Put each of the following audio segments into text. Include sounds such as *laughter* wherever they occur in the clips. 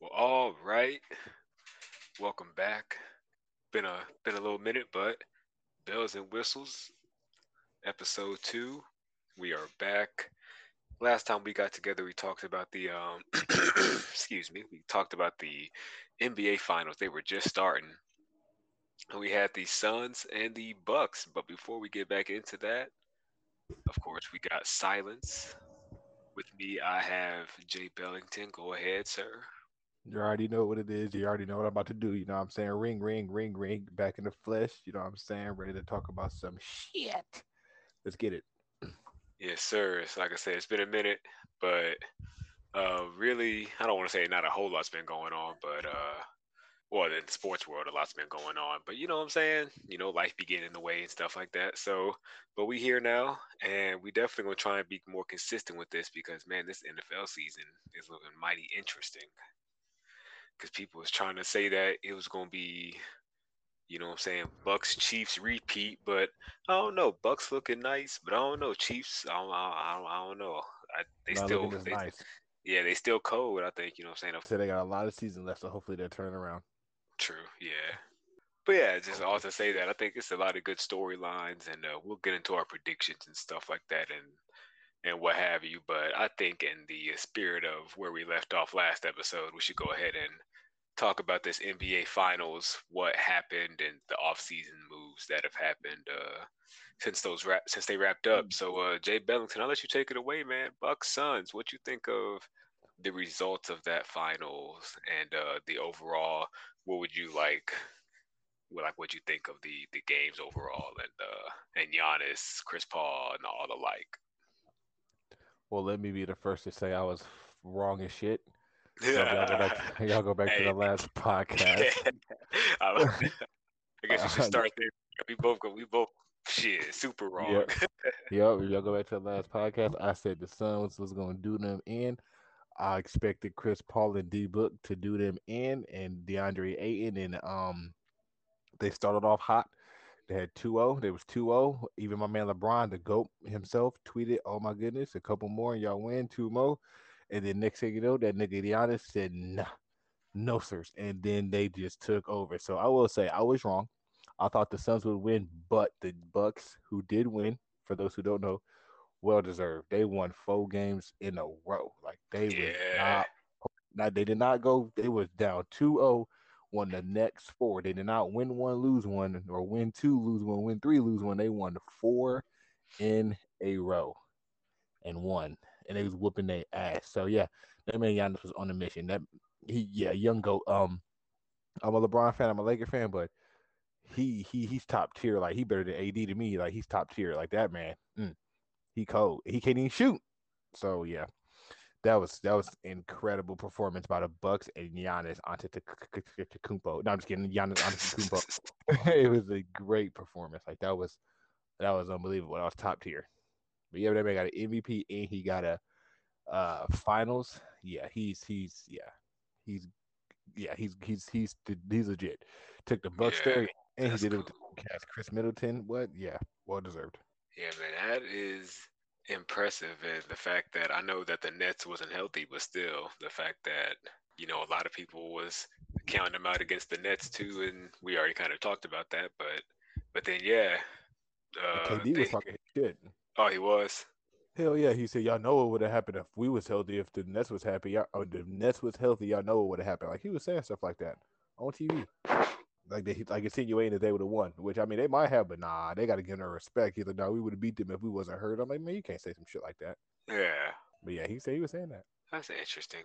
Well, all right. Welcome back. Been a been a little minute, but bells and whistles. Episode two. We are back. Last time we got together, we talked about the um *clears throat* excuse me, we talked about the NBA finals. They were just starting. And we had the Suns and the Bucks. But before we get back into that, of course, we got silence. With me, I have Jay Bellington. Go ahead, sir. You already know what it is. You already know what I'm about to do. You know what I'm saying? Ring, ring, ring, ring. Back in the flesh. You know what I'm saying? Ready to talk about some shit. Let's get it. Yes, sir. It's like I said, it's been a minute, but uh, really, I don't want to say not a whole lot's been going on, but uh, well, in the sports world, a lot's been going on. But you know what I'm saying? You know, life be getting in the way and stuff like that. So, but we here now, and we definitely gonna try and be more consistent with this because man, this NFL season is looking mighty interesting. Because people was trying to say that it was gonna be, you know what I'm saying, Bucks Chiefs repeat, but I don't know. Bucks looking nice, but I don't know. Chiefs, I don't, I don't, I don't know. I, they Not still, they, nice. yeah, they still cold. I think you know what I'm saying. So they got a lot of season left, so hopefully they'll turn around. True. Yeah. But yeah, just all to say that I think it's a lot of good storylines, and uh, we'll get into our predictions and stuff like that, and and what have you. But I think in the spirit of where we left off last episode, we should go ahead and talk about this NBA Finals, what happened, and the off-season moves that have happened uh, since those wrap since they wrapped up. So, uh, Jay Bellington, I'll let you take it away, man. Bucks Suns, what you think of the results of that finals and uh, the overall? What would you like? Well, like what you think of the the games overall and uh and Giannis, Chris Paul, and all the like. Well, let me be the first to say I was wrong as shit. So y'all go back, y'all go back to the last podcast. *laughs* I *laughs* I guess we should start there. We both go. We both shit super wrong. Yep. *laughs* Yep, y'all go back to the last podcast. I said the Suns was going to do them in. I expected Chris Paul and D Book to do them in, and DeAndre Ayton, and um, they started off hot. They had 2-0. There was 2-0. Even my man LeBron, the GOAT himself, tweeted, "Oh my goodness, a couple more and y'all win two more." And then next thing you know, that nigga Giannis said, "Nah, no sirs," and then they just took over. So I will say I was wrong. I thought the Suns would win, but the Bucks, who did win, for those who don't know, well deserved. They won four games in a row. Like they Yeah. was not, not they did not go. They was down 2-0, won the next four. They did not win one, lose one, or win two, lose one, win three, lose one. They won four in a row and won, and they was whooping their ass. So yeah, that man Giannis was on a mission. That he, yeah, young goat. Um, I'm a LeBron fan. I'm a Laker fan, but he he he's top tier. Like he better than AD to me. Like he's top tier. Like that man. mm, he cold. He can't even shoot. So yeah, that was that was incredible performance by the Bucks and Giannis Antetokounmpo. No, I'm just kidding. Giannis Antetokounmpo. *laughs* it was a great performance. Like that was that was unbelievable. That was top tier. But yeah, that man got an MVP and he got a uh finals. Yeah, he's he's yeah he's yeah he's he's he's he's legit. Took the Bucks Yeah, there and he did it with the cool. cast. Khris Middleton. What? Yeah, well deserved. Yeah, man, that is impressive. And the fact that I know that the Nets wasn't healthy, but still, the fact that you know a lot of people was counting them out against the Nets too, and we already kind of talked about that. But but then yeah, uh, KD they- was talking shit. Oh, he was. Hell yeah, he said, "Y'all know what would have happened if we was healthy. If the Nets was happy, y'all, or the Nets was healthy, y'all know what would have happened." Like he was saying stuff like that on TV, like they like insinuating that they would have won. Which I mean, they might have, but nah, they got to give them respect. He's like, "No, we would have beat them if we wasn't hurt." I'm like, man, you can't say some shit like that. Yeah, But yeah, he said he was saying that. that's interesting.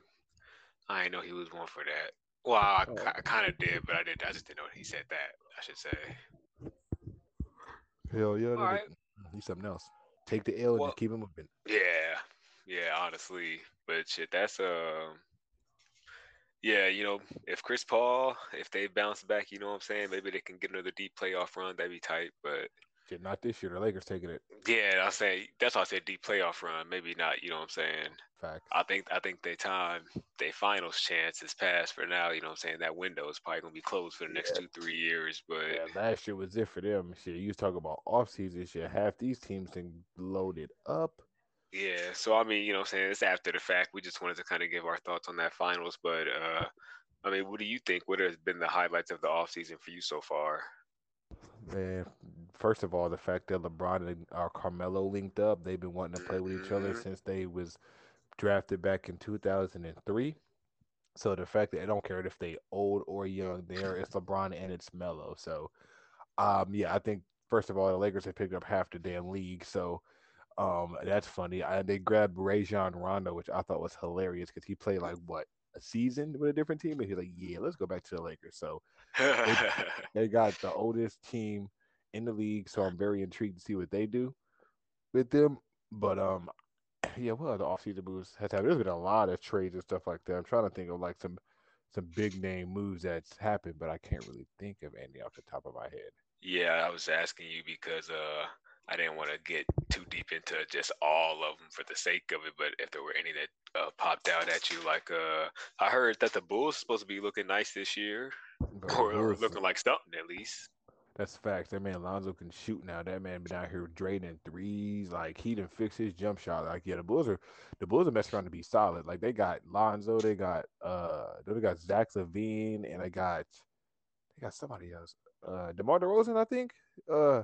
I didn't know he was one for that. Well, I, Oh. kind of did, but I did. I just didn't know he said that. I should say. Hell yeah, All right. Mm, he's something else. Take the L and Well- just keep him moving. Yeah, yeah, honestly, but shit, that's um, yeah, you know, if Chris Paul, if they bounce back, you know what I'm saying, maybe they can get another deep playoff run. That'd be tight. But Shit, not this year. The Lakers taking it. yeah, I say that's why I said deep playoff run. Maybe not. You know what I'm saying? Facts. I think I think they time they finals chance is passed for now. You know what I'm saying? That window is probably gonna be closed for the next Yeah. two three years. But Yeah, last year was it for them. Shit, you talking about off season shit. Half these teams then loaded up. Yeah, so I mean, you know, what I'm saying it's after the fact. We just wanted to kind of give our thoughts on that finals, but uh, I mean, what do you think? What has been the highlights of the offseason for you so far? Man, first of all, the fact that LeBron and our Carmelo linked up, they've been wanting to play with each other Mhm. since they was drafted back in 2003. So the fact that I don't care if they old or young, there it's LeBron and it's Melo. So, um, yeah, I think first of all, the Lakers have picked up half the damn league. So, um, that's funny. I, they grabbed Rajon Rondo, which I thought was hilarious because he played like what a season with a different team, and he's like, yeah, let's go back to the Lakers. So they *laughs* they got the oldest team in the league, so I'm very intrigued to see what they do with them. But um, *clears throat* yeah, what other offseason moves has happened? There's been a lot of trades and stuff like that. I'm trying to think of like some some big name moves that's happened, but I can't really think of any off the top of my head. yeah, I was asking you because uh, I didn't want to get too deep into just all of them for the sake of it, but if there were any that uh, popped out at you, like uh, I heard that the Bulls are supposed to be looking nice this year, or, looking like something at least. That's facts. That man Lonzo can shoot now. That man been out here draining threes. Like he didn't fix his jump shot. Like yeah, the Bulls are the Bulls are messing around to be solid. Like they got Lonzo, they got uh they got Zach LaVine, and they got they got somebody else. Uh DeMar DeRozan, I think. Uh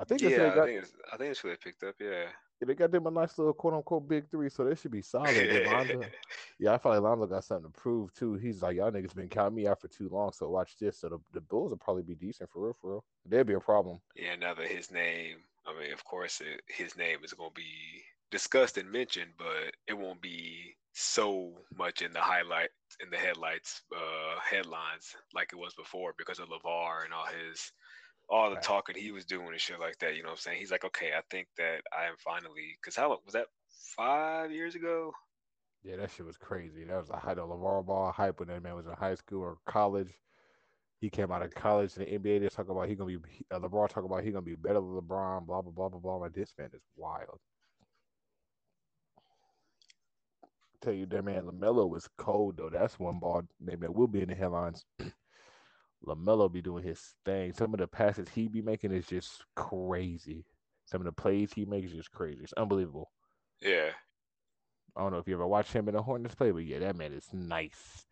I think Yeah, they I think it's, I think it's who they picked up. Yeah. they got them a nice little quote unquote big three, so they should be solid. Lonzo, *laughs* yeah, I feel like Lonzo got something to prove too. He's like, y'all niggas been counting me out for too long, so watch this. So the, the Bulls will probably be decent for real, for real. They'd be a problem. Yeah, now that his name, I mean, of course, it, his name is going to be discussed and mentioned, but it won't be so much in the highlight in the headlights, uh, headlines like it was before because of LaVar and all his, all the Right. talking he was doing and shit like that. You know what I'm saying? He's like, okay, I think that I am finally, because how was that? Five years ago? Yeah, that shit was crazy. That was a high the LaVar Ball hype when that man was in high school or college. He came out of college in the NBA. They talk about he gonna be uh, LeBron talk about he gonna be better than LeBron. Blah blah blah blah blah. Like, this man is wild. Tell you that man LaMelo was cold though. That's one ball name that will be in the headlines. *clears throat* LaMelo be doing his thing. Some of the passes he be making is just crazy. Some of the plays he makes is just crazy. It's unbelievable. Yeah. I don't know if you ever watched him in the Hornets play, but yeah, that man is nice.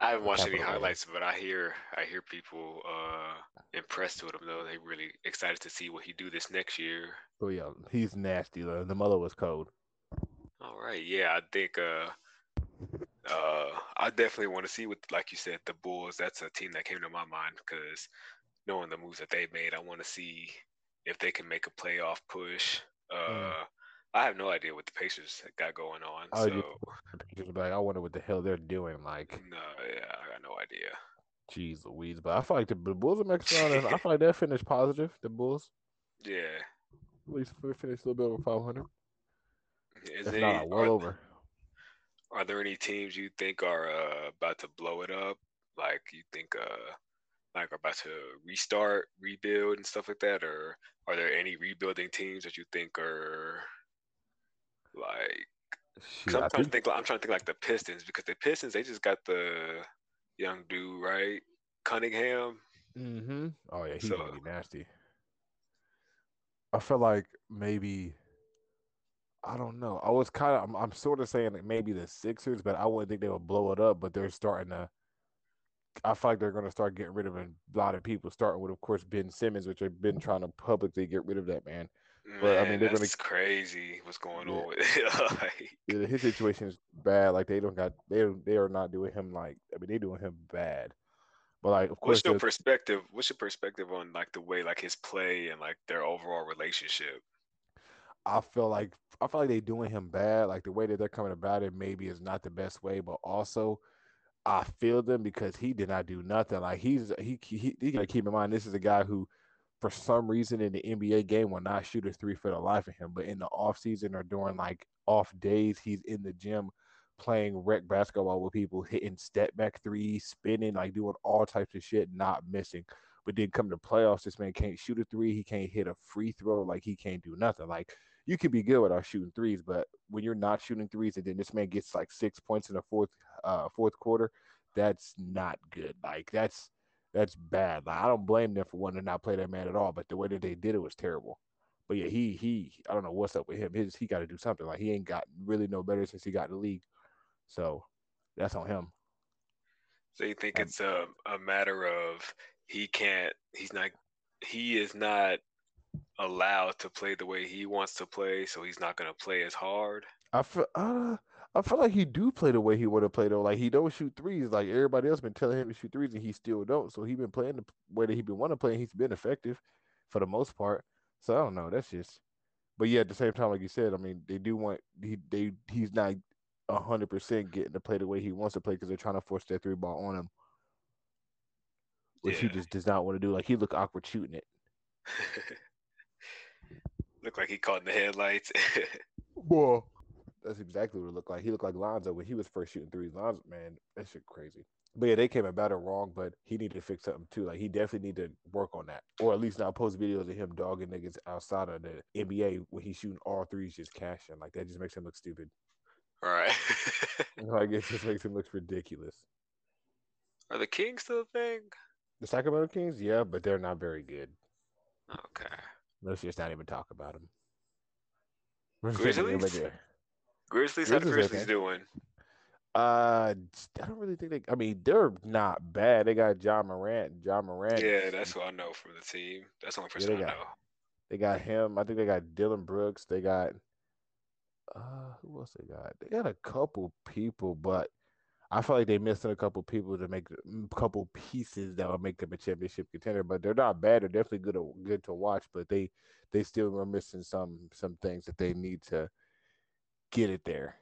I haven't watched any highlights, but I hear I hear people uh impressed with him though. They really excited to see what he do this next year. Oh yeah, he's nasty. though. The mother was cold. All right, yeah, I think uh uh I definitely want to see what like you said, the Bulls, that's a team that came to my mind because knowing the moves that they made, I want to see if they can make a playoff push. Uh Mm. I have no idea what the Pacers got going on. Oh, so you- The Pacers be like, I wonder what the hell they're doing. Like, no, yeah, I got no idea. geez Louise. But I feel like the, the Bulls are around, and I feel like they finished positive. The Bulls Yeah. at least we finished a little bit over 500. Is If there not, well are- over. Are there any teams you think are uh, about to blow it up? Like you think uh like are about to restart, rebuild and stuff like that? Or are there any rebuilding teams that you think are like Shit, I'm trying to think I'm trying to think like the Pistons because the Pistons they just got the young dude, right? Cunningham. Mm-hmm. Oh yeah, he's So- gonna be nasty. I feel like maybe I don't know. I was kind of I'm, I'm sort of saying that maybe the Sixers, but I wouldn't think they would blow it up. But they're starting to. I feel like they're going to start getting rid of a lot of people, starting with, of course, Ben Simmons, which have been trying to publicly get rid of that man. But, I mean, they're gonna- crazy. What's going Yeah. on with it? *laughs* like, Yeah, His situation is bad. Like they don't got they they are not doing him like I mean they're doing him bad. But like of course what's your perspective? What's your perspective on like the way like his play and like their overall relationship? I feel like I feel like they're doing him bad. Like the way that they're coming about it maybe is not the best way, but also I feel them because he did not do nothing. Like he's he he, he gotta keep in mind this is a guy who for some reason in the NBA game will not shoot a three for the life of him. But in the off season or during like off days, he's in the gym playing rec basketball with people, hitting step back threes, spinning, like doing all types of shit, not missing. But then come to playoffs, this man can't shoot a three. He can't hit a free throw. Like he can't do nothing. Like you can be good without shooting threes, but when you're not shooting threes and then this man gets like six points in the fourth uh fourth quarter, that's not good. Like that's that's bad. Like, I don't blame them for wanting to not play that man at all, but the way that they did it was terrible. But yeah, he he I don't know what's up with him. His he got to do something. Like he ain't got really no better since he got in the league. So that's on him. So you think um, it's a a matter of he can't he's not he is not allowed to play the way he wants to play, so he's not going to play as hard. I feel, uh, I feel like he do play the way he want to play though. Like he don't shoot threes. Like everybody else been telling him to shoot threes, and he still don't. So he been playing the way that he been want to play, and he's been effective for the most part. So I don't know. That's just. But yeah, at the same time, like you said, I mean, they do want he they he's not hundred percent getting to play the way he wants to play because they're trying to force that three ball on him, which yeah. he just does not want to do. Like he look awkward shooting it. *laughs* look like he caught in the headlights. *laughs* Boy, that's exactly what it looked like. He looked like Lonzo when he was first shooting threes. Lonzo, man, that shit crazy. But yeah, they came about it wrong, but he needed to fix something too. Like he definitely need to work on that. Or at least not post videos of him dogging niggas outside of the NBA when he's shooting all threes just cashing. Like that just makes him look stupid. Right. *laughs* like it just makes him look ridiculous. Are the Kings still a thing? The Sacramento Kings, yeah, but they're not very good. Okay. Let's just not even talk about them. Grizzlies. Grizzlies. How the Grizzlies okay. doing? Uh, I don't really think they. I mean, they're not bad. They got Ja Morant. Ja Morant. Yeah, that's who I know from the team. That's the only person yeah, I got, know. They got him. I think they got Dillon Brooks. They got. Uh, who else they got? They got a couple people, but I feel like they're missing a couple people to make a couple pieces that will make them a championship contender. But they're not bad. They're definitely good to good to watch. But they they still are missing some some things that they need to get it there.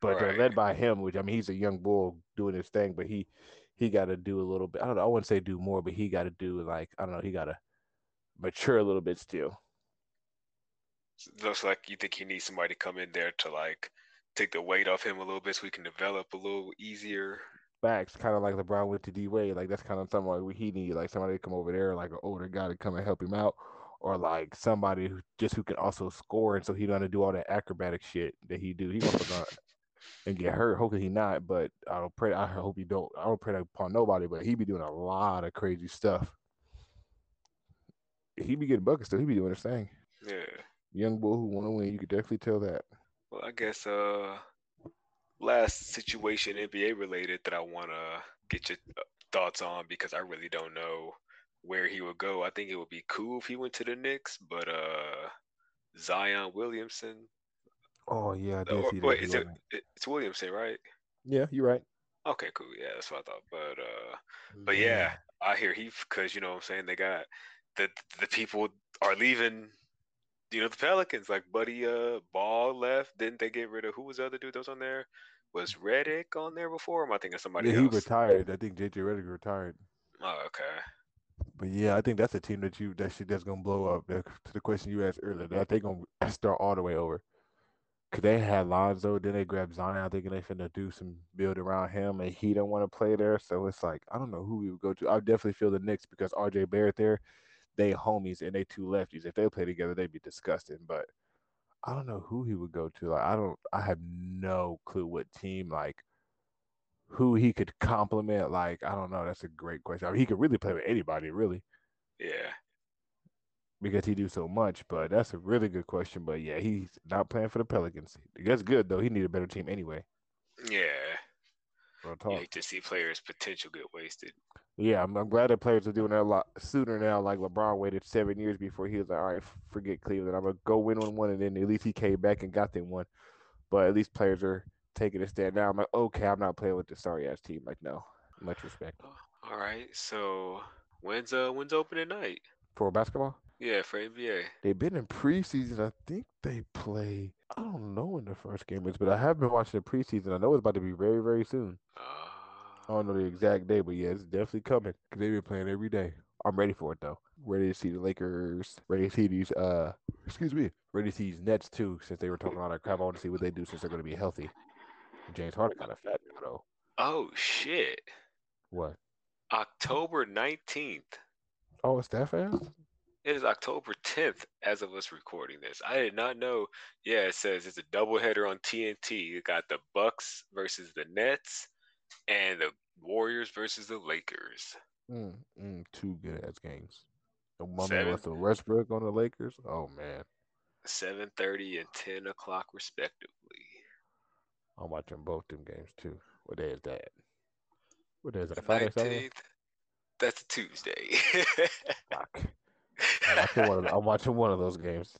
But right. they're led by him, which I mean he's a young bull doing his thing, but he he got to do a little bit. I don't know. I wouldn't say do more, but he got to do like I don't know. He got to mature a little bit still. Looks like you think he needs somebody to come in there to like take the weight off him a little bit so he can develop a little easier. Backs, kind of like LeBron went to D Wade. Like that's kind of something like he need, like somebody to come over there, like an older guy to come and help him out, or like somebody who just who can also score, and so he gonna do all that acrobatic shit that he do. He also gonna *laughs* and get hurt. Hopefully he not, but I don't pray. I hope he don't. I don't pray upon nobody, but he be doing a lot of crazy stuff. He be getting buckets still. He be doing his thing. Yeah. Young bull who want to win. You could definitely tell that. Well, I guess uh, last situation NBA related that I want to get your uh, thoughts on because I really don't know where he would go. I think it would be cool if he went to the Knicks, but uh, Zion Williamson. Oh yeah, I did or, see that. Wait, is it, it's Williamson, right? Yeah, you're right. Okay, cool. Yeah, that's what I thought. But uh, but yeah, I hear he because you know what I'm saying they got the the people are leaving you know the Pelicans, like Buddy uh Ball left. Didn't they get rid of who was the other dude that was on there? Was Redick on there before? Am I thinking somebody yeah, else? he retired. I think JJ Redick retired. Oh, okay. But yeah, I think that's a team that you that shit that's gonna blow up. To the question you asked earlier, that they gonna *clears throat* start all the way over. Cause they had Lonzo, then they grabbed Zion, I think they finna do some build around him, and he don't want to play there. So it's like I don't know who we would go to. I definitely feel the Knicks because RJ Barrett there they homies and they two lefties. If they play together, they'd be disgusting. But I don't know who he would go to. Like I don't I have no clue what team like who he could compliment. Like, I don't know. That's a great question. I mean, he could really play with anybody, really. Yeah. Because he do so much, but that's a really good question. But yeah, he's not playing for the Pelicans. That's good though. He need a better team anyway. Yeah. You hate to see players' potential get wasted. Yeah, I'm, I'm, glad that players are doing that a lot sooner now. Like LeBron waited seven years before he was like, all right, forget Cleveland. I'm gonna go win on one, and then at least he came back and got them one. But at least players are taking a stand now. I'm like, okay, I'm not playing with the sorry ass team. Like, no, much respect. All right, so when's uh when's opening night for basketball? Yeah, for NBA. They've been in preseason. I think they play. I don't know when the first game is, but I have been watching the preseason. I know it's about to be very, very soon. I don't know the exact day, but yeah, it's definitely coming because they've been playing every day. I'm ready for it though. Ready to see the Lakers. Ready to see these. Uh, excuse me. Ready to see these Nets too, since they were talking all that crap. I want to see what they do since they're going to be healthy. James Harden kind of fat now though. Oh shit! What? October nineteenth. Oh, it's that fast? It is October 10th as of us recording this. I did not know. Yeah, it says it's a doubleheader on TNT. You got the Bucks versus the Nets and the Warriors versus the Lakers. Mm, mm, two good ass games. My man Russell Westbrook on the Lakers. Oh man. Seven thirty and ten o'clock respectively. I'm watching both them games too. What day is that? What day is that? Friday? That's a Tuesday. *laughs* Fuck. I'm watching, one of, I'm watching one of those games.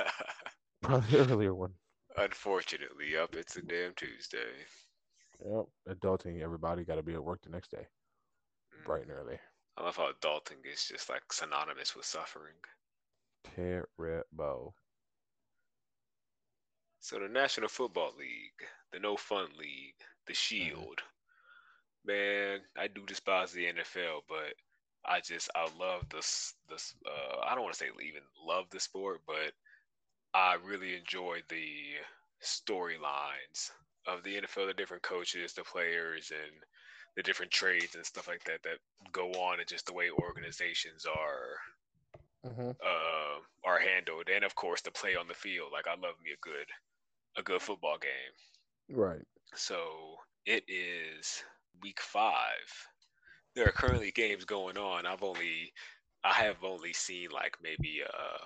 *laughs* Probably the earlier one. Unfortunately, yep, it's a damn Tuesday. Yep, adulting. Everybody got to be at work the next day, mm. bright and early. I love how adulting is just like synonymous with suffering. Terrible. So the National Football League, the No Fun League, the mm-hmm. Shield. Mm-hmm. Man, I do despise the NFL, but I just I love this this uh, I don't want to say even love the sport, but I really enjoy the storylines of the NFL, the different coaches, the players, and the different trades and stuff like that that go on, and just the way organizations are mm-hmm. uh, are handled, and of course the play on the field. Like I love me a good a good football game. Right. So it is week five. There are currently games going on. I've only I have only seen like maybe uh,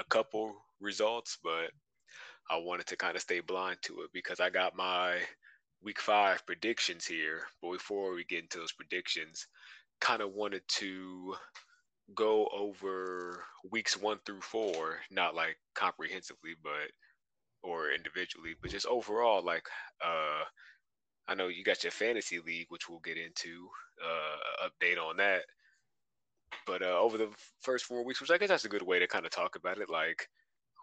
a couple results, but I wanted to kind of stay blind to it because I got my week five predictions here. But before we get into those predictions, kind of wanted to go over weeks one through four, not like comprehensively, but or individually, but just overall, like uh I know you got your fantasy league, which we'll get into, uh update on that. But uh over the first four weeks, which I guess that's a good way to kind of talk about it, like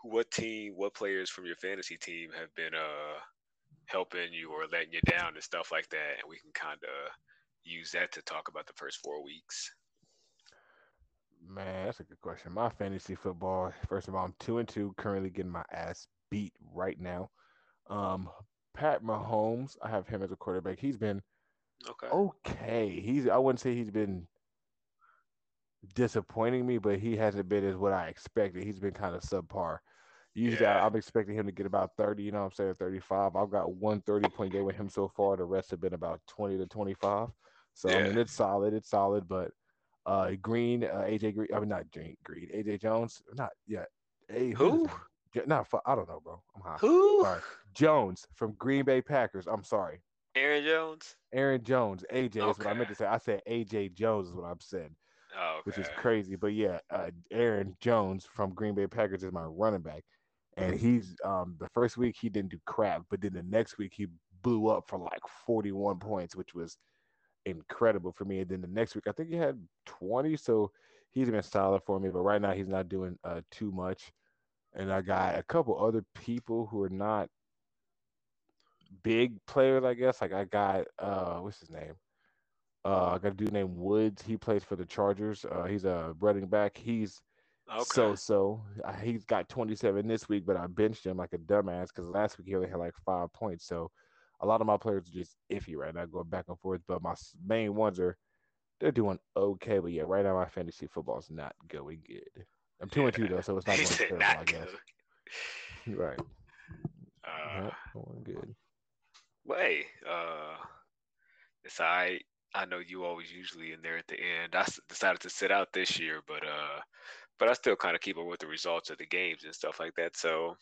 what team, what players from your fantasy team have been uh helping you or letting you down and stuff like that, and we can kind of use that to talk about the first four weeks. Man, that's a good question. My fantasy football, first of all, I'm two and two, currently getting my ass beat right now. Um, Pat Mahomes, I have him as a quarterback. He's been okay. Okay, he's I wouldn't say he's been disappointing me, but he hasn't been as what I expected. He's been kind of subpar. Usually yeah. I, am expecting him to get about 30, you know what I'm saying, 35. I've got one 30 point game with him so far. The rest have been about 20 to 25. So yeah. I mean it's solid, it's solid, but uh Green, uh, AJ Green, I mean not Green, Green, AJ Jones, not yet. Hey, who? Not I don't know, bro. I'm high. Who? Sorry. Jones from Green Bay Packers. I'm sorry. Aaron Jones. Aaron Jones. AJ okay. is what I meant to say. I said AJ Jones is what I'm saying. Oh, okay. Which is crazy, but yeah, uh, Aaron Jones from Green Bay Packers is my running back, and he's um the first week he didn't do crap, but then the next week he blew up for like 41 points, which was incredible for me. And then the next week I think he had 20, so he's been solid for me. But right now he's not doing uh too much and I got a couple other people who are not big players, I guess. Like I got uh what's his name? Uh I got a dude named Woods. He plays for the Chargers. Uh he's a running back. He's okay. so so. He's got 27 this week, but I benched him like a dumbass because last week he only had like five points. So a lot of my players are just iffy right now, going back and forth. But my main ones are they're doing okay. But yeah, right now my fantasy football is not going good. I'm two yeah. and two though, so it's *laughs* not going terrible, not I guess. *laughs* right. Uh, going good. Way, uh, it's I. I know you always usually in there at the end. I decided to sit out this year, but uh, but I still kind of keep up with the results of the games and stuff like that. So.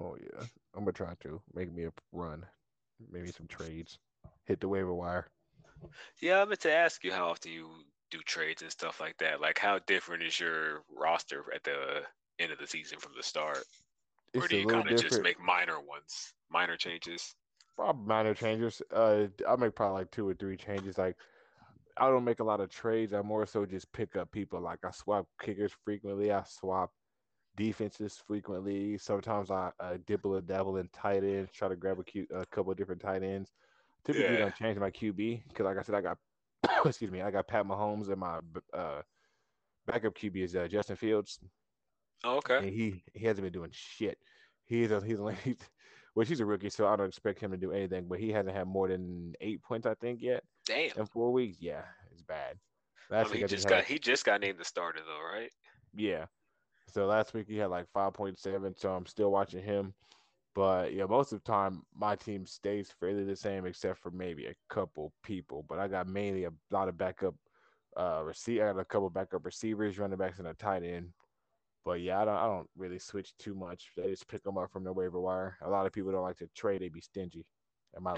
Oh yeah, I'm gonna try to make me a run, maybe some trades, hit the waiver wire. Yeah, I meant to ask you how often you do trades and stuff like that. Like, how different is your roster at the end of the season from the start? It's or do you kind of just make minor ones, minor changes? Probably minor changes. Uh, I make probably like two or three changes. Like, I don't make a lot of trades. I more so just pick up people. Like, I swap kickers frequently. I swap defenses frequently. Sometimes I uh, dibble and dabble in tight ends, try to grab a, cu- a couple of different tight ends. Typically, yeah. don't change my QB because, like I said, I got *coughs* excuse me, I got Pat Mahomes and my uh, backup QB is uh, Justin Fields. Oh, okay. And he he hasn't been doing shit. He's a, he's only he's, *laughs* well, he's a rookie, so I don't expect him to do anything. But he hasn't had more than eight points, I think, yet. Damn. In four weeks, yeah, it's bad. Last I mean, he just got had, he just got named the starter though, right? Yeah. So last week he had like five point seven. So I'm still watching him. But yeah, most of the time my team stays fairly the same, except for maybe a couple people. But I got mainly a lot of backup Uh, receive. I got a couple backup receivers, running backs, and a tight end. But yeah, I don't. I don't really switch too much. They just pick them up from the waiver wire. A lot of people don't like to trade. They be stingy. Am *laughs* I?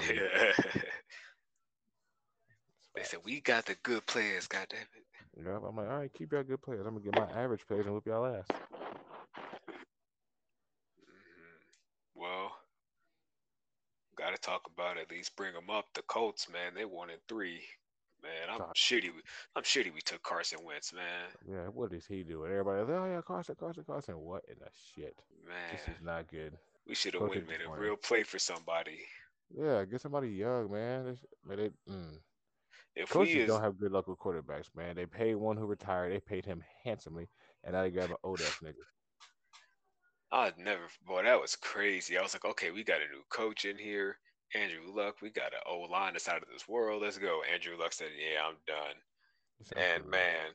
they said we got the good players. God damn it. Yeah, I'm like, all right, keep y'all good players. I'm gonna get my average players and whoop y'all ass. Mm-hmm. Well, got to talk about at least bring them up. The Colts, man, they won in three. Man, I'm God. shitty. I'm shitty. We took Carson Wentz, man. Yeah, what is he doing? Everybody's like, oh yeah, Carson, Carson, Carson. What in the shit? Man, this is not good. We should have made a real play for somebody. Yeah, get somebody young, man. But it, mm. If Coaches is, don't have good luck with quarterbacks, man. They paid one who retired. They paid him handsomely, and now they grab an old ass nigga. I'd never, boy, that was crazy. I was like, okay, we got a new coach in here. Andrew Luck, we got an old line that's out of this world. Let's go. Andrew Luck said, yeah, I'm done. And man,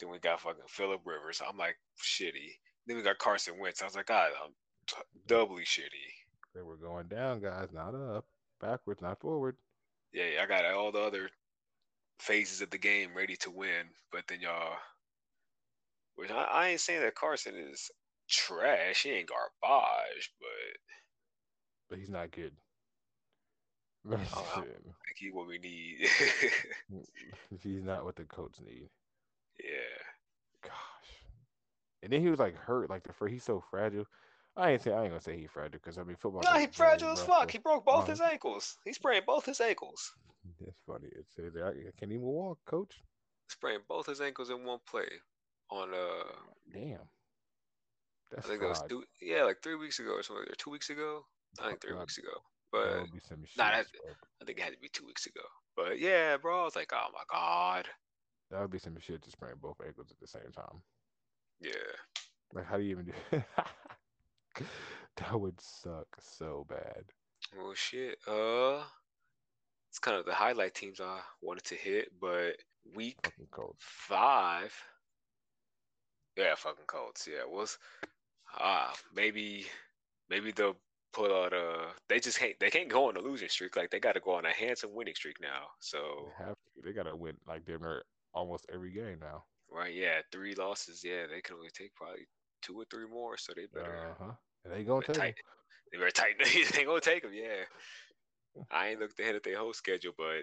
then we got fucking Philip Rivers. I'm like, shitty. Then we got Carson Wentz. I was like, God, I'm t- doubly shitty. They were going down, guys, not up, backwards, not forward. Yeah, I got all the other phases of the game ready to win, but then y'all, which I, I ain't saying that Carson is trash. He ain't garbage, but but he's not good. *laughs* Oh, like he what we need. *laughs* he's not what the coach need. Yeah. Gosh. And then he was like hurt, like the first. He's so fragile. I ain't say I ain't gonna say he's fragile because I mean football. No, he's fragile as fuck. He broke both um, his ankles. He sprained both his ankles. *laughs* That's funny. It says I can't even walk, coach. Sprained both his ankles in one play. On uh. Damn. That's I think fraud. that was two, yeah, like three weeks ago or something, or two weeks ago. I think three God. weeks ago. But nah, I think it had to be two weeks ago. But yeah, bro, I was like, oh my god. That would be some shit to sprain both ankles at the same time. Yeah. Like, how do you even do? *laughs* that would suck so bad. Well, shit. Uh, it's kind of the highlight teams I wanted to hit, but week five. Yeah, fucking Colts. Yeah, was ah uh, maybe maybe they'll pull out a. They just can't. They can't go on a losing streak. Like they got to go on a handsome winning streak now. So they, have to, they got to win like they're almost every game now. Right. Yeah. Three losses. Yeah. They can only take probably two or three more. So they better. Uh huh. *laughs* They gonna take. Tight, they better tighten. they gonna take them. Yeah. I ain't looked ahead at their whole schedule, but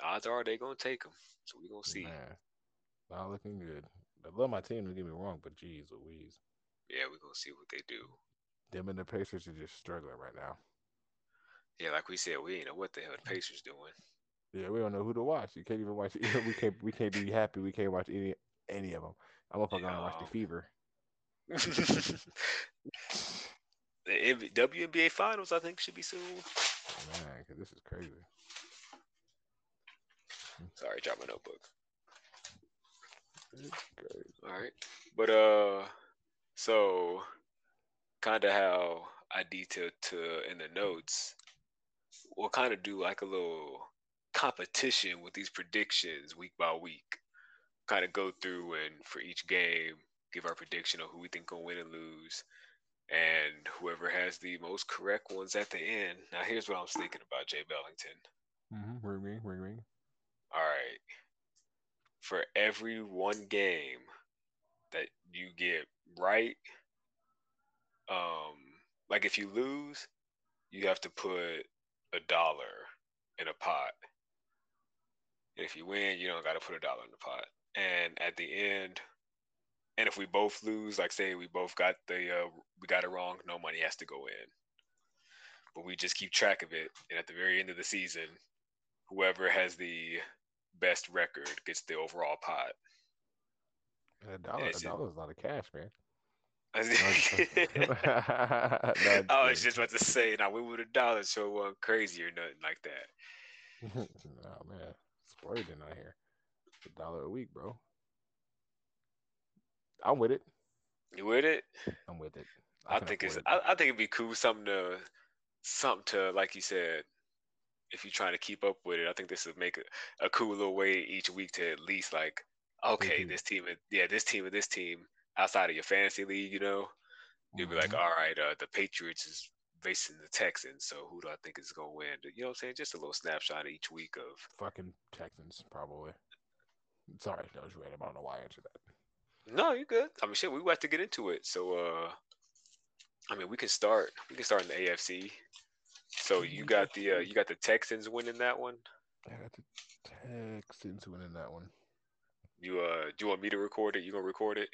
odds are they gonna take them. So we gonna see. Man, not looking good. I love my team. Don't get me wrong, but geez, Louise. Yeah, we're gonna see what they do. Them and the Pacers are just struggling right now. Yeah, like we said, we ain't know what the hell the Pacers doing. Yeah, we don't know who to watch. You can't even watch. *laughs* we can't. We can't be happy. We can't watch any any of them. I'm gonna yeah. watch the Fever. *laughs* the WNBA Finals, I think, should be soon. Man, cause this is crazy. Sorry, drop my notebook. All right, but uh, so kind of how I detailed to in the notes, we'll kind of do like a little competition with these predictions week by week. Kind of go through and for each game, give our prediction of who we think will win and lose and whoever has the most correct ones at the end. Now, here's what I'm thinking about Jay Bellington. Mm-hmm. Ring, ring, ring, ring. All right. For every one game you get right, um, like if you lose, you have to put a dollar in a pot. And if you win, you don't got to put a dollar in the pot. And at the end, and if we both lose, like say we both got the uh, we got it wrong, no money has to go in. But we just keep track of it, and at the very end of the season, whoever has the best record gets the overall pot. A dollar, a dollar is a lot of cash, man. *laughs* no, *laughs* I was just about to say, now we would a dollar, so it wasn't crazy or nothing like that. *laughs* oh man, splurging out here. A dollar a week, bro. I'm with it. You with it? I'm with it. I, I think it's. It. I, I, think it'd be cool something to, something to like you said. If you're trying to keep up with it, I think this would make a, a cool little way each week to at least like, okay, mm-hmm. this team, yeah, this team and this team outside of your fantasy league, you know, you'd be mm-hmm. like, all right, uh, the Patriots is facing the Texans, so who do I think is gonna win? You know what I'm saying? Just a little snapshot each week of fucking Texans, probably. Sorry, that was random. I don't know why I answered that. No, you're good. I mean, shit, we have to get into it. So, uh, I mean, we can start. We can start in the AFC. So you got the uh, you got the Texans winning that one. I got the Texans winning that one. You uh, do you want me to record it? You gonna record it?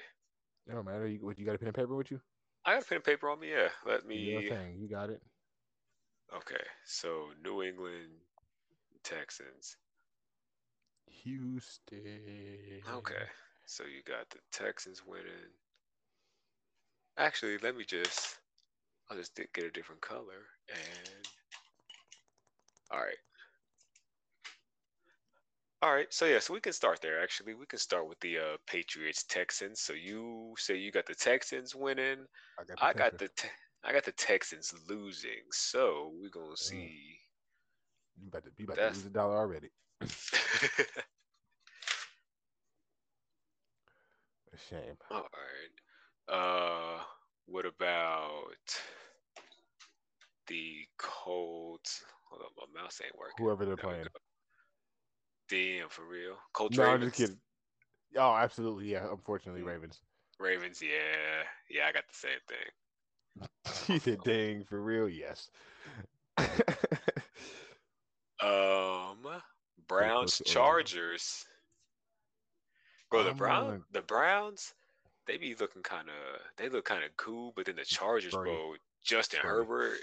It don't matter. You, what, you got a pen and paper with you? I got a pen and paper on me. Yeah, let me. your thing. You got it. Okay, so New England Texans. Houston. Okay, so you got the Texans winning. Actually, let me just. I'll just get a different color and. All right. All right, so yeah, so we can start there. Actually, we can start with the uh, Patriots Texans. So you say you got the Texans winning. I got. The I got Texans. the te- I got the Texans losing. So we're gonna see. You about to, you about That's- to lose a dollar already. *laughs* A shame. All right. Uh, what about the Colts? Hold on, my mouse ain't working. Whoever they're There playing. Damn, for real. Colts No, I'm just kidding. Oh, absolutely. Yeah. Unfortunately, Mm. Ravens. Ravens, yeah, yeah, I got the same thing. *laughs* He said, *laughs* "Dang, for real." Yes. *laughs* Um, Browns Chargers. Bro, the I'm Brown, the Browns, they be looking kind of, they look kind of cool, but then the Chargers, bro, Justin. Herbert,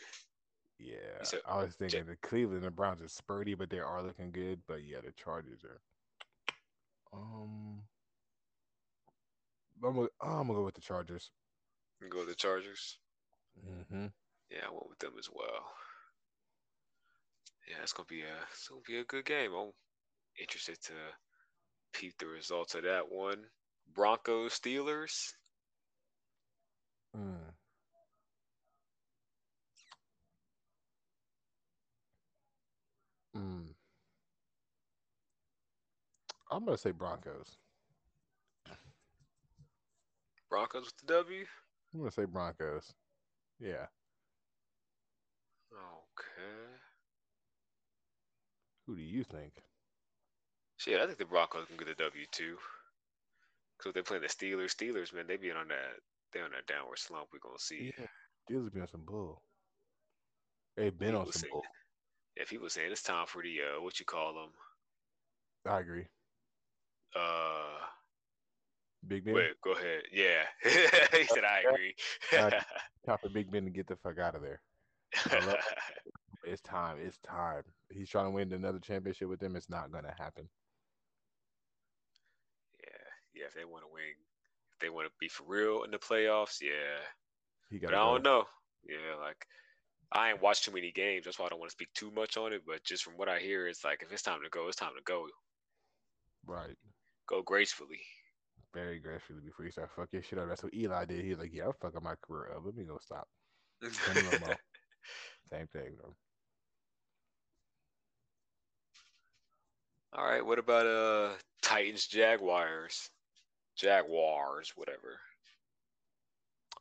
yeah. said- I was thinking the Cleveland and the Browns are spurty, but they are looking good. But yeah, the Chargers are. Um. I'm gonna, I'm gonna go with the Chargers. go with the Chargers. Mm-hmm. Yeah, I went with them as well. Yeah, it's gonna be a, it's gonna be a good game. I'm interested to peep the results of that one. Broncos Steelers. I'm gonna say Broncos. Broncos with the W. I'm gonna say Broncos. Yeah. Okay. Who do you think? Shit, I think the Broncos can get the W too. Cause they're playing the Steelers. Steelers, man, they be on that they on that downward slump. We're gonna see. Yeah. Steelers be on some bull. They've been on some say- bull. Yeah, people saying it's time for the uh, what you call them? I agree. Uh, Big Ben. wait, go ahead. Yeah, *laughs* he said I agree. Uh, *laughs* Time for Big Ben to get the fuck out of there. *laughs* It's time. It's time. He's trying to win another championship with them. It's not gonna happen. Yeah, yeah. If they want to win, if they want to be for real in the playoffs, yeah. He But. I don't know. Yeah, like I ain't watched too many games. That's why I don't want to speak too much on it. But just from what I hear, it's like if it's time to go, it's time to go. Right. Go gracefully. Very gracefully before you start fucking shit up. That's what Eli did. He's like, yeah, I'm fucking my career up. Let me go stop. Same thing, bro. *laughs* All right. What about uh Titans Jaguars? Jaguars, whatever.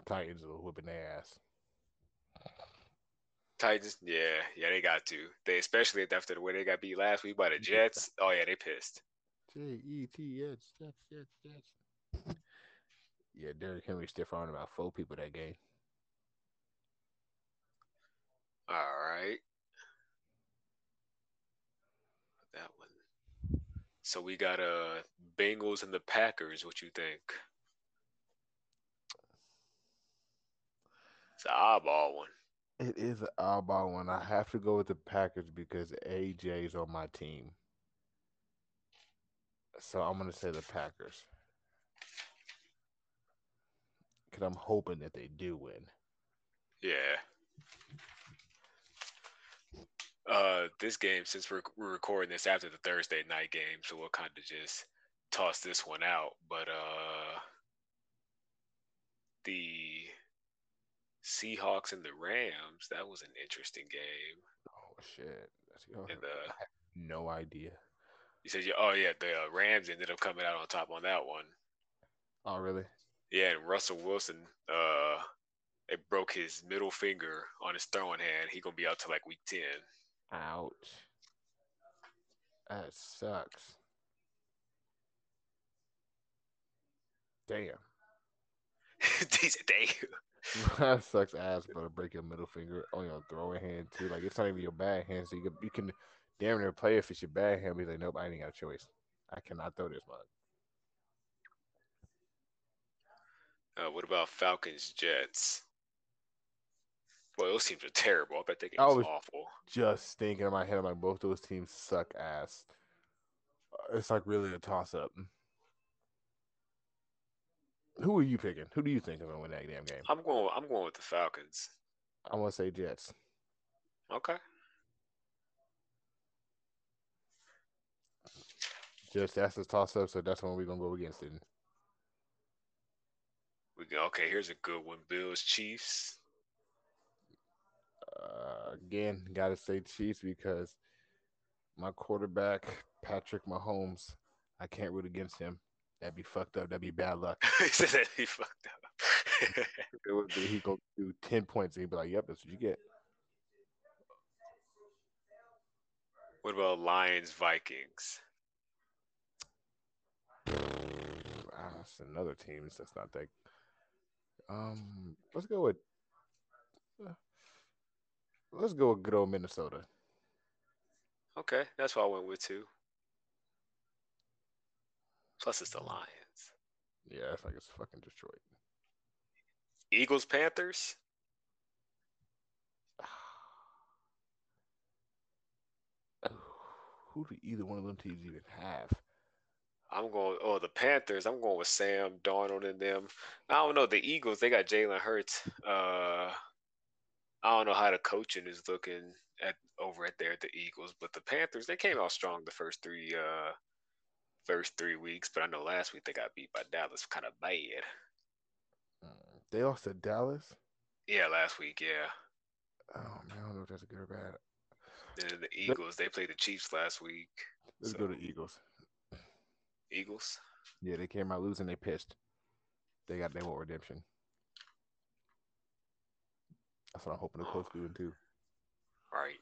Titans are whipping their ass. Titans, yeah, yeah, they got to. They especially after the way they got beat last week by the *laughs* Jets. Oh yeah, they pissed. J E T S. Yeah, Derrick Henry stiff armed about four people that game. All right. That one. So we got uh Bengals and the Packers. What you think? It's an eyeball one. It is an eyeball one. I have to go with the Packers because AJ's on my team. So I'm gonna say the Packers. Cause I'm hoping that they do win. Yeah. Uh, this game, since we're we're recording this after the Thursday night game, so we'll kind of just toss this one out. But uh, the Seahawks and the Rams, that was an interesting game. Oh shit. Let's go. And the No idea. You said, oh yeah, the uh, Rams ended up coming out on top on that one. Oh really? Yeah, and Russell Wilson, uh, it broke his middle finger on his throwing hand. He gonna be out to like week ten. Ouch. That sucks. Damn. *laughs* "Damn." *laughs* that sucks ass. To break your middle finger on your throwing hand too. Like it's not even your bad hand, so you can, you can damn near play if it's your bad hand. He's like, nope, I ain't got a choice. I cannot throw this mug. Uh, what about Falcons Jets? Boy, those teams are terrible. I bet they was- awful. Just thinking in my head, I'm like, both those teams suck ass. Uh, It's like really a toss up. Who are you picking? Who do you think is gonna win that damn game? I'm going. I'm going with the Falcons. I'm gonna say Jets. Okay. Just that's a toss up, so that's when we're gonna go against it. We go. Okay, here's a good one. Bills Chiefs. Uh, again, gotta say Chiefs because my quarterback Patrick Mahomes, I can't root against him. That'd be fucked up. That'd be bad luck. *laughs* he said that he fucked up. *laughs* It would be he go do ten points and he'd be like, "Yep, that's what you get." what about Lions Vikings? Ah, that's another team. That's not that. Um, let's go with. uh, Let's go with good old Minnesota. Okay, that's what I went with too. Plus, it's the Lions. Yeah, it's like it's fucking Detroit. Eagles Panthers. *sighs* Who do either one of them teams even have? I'm going. Oh, the Panthers. I'm going with Sam Darnold and them. I don't know the Eagles. They got Jalen Hurts. Uh, I don't know how the coaching is looking at over at there at the Eagles, but the Panthers they came out strong the first three uh first three weeks. But I know last week they got beat by Dallas, kind of bad. Mm, They lost to Dallas. Yeah, last week. Yeah. Oh man, I don't know if that's good or bad. And then the Eagles they played the Chiefs last week. Let's So- go to Eagles. Eagles. Yeah, they came out losing. They pissed. They got they want redemption. That's what I'm hoping the coach doing too. All right.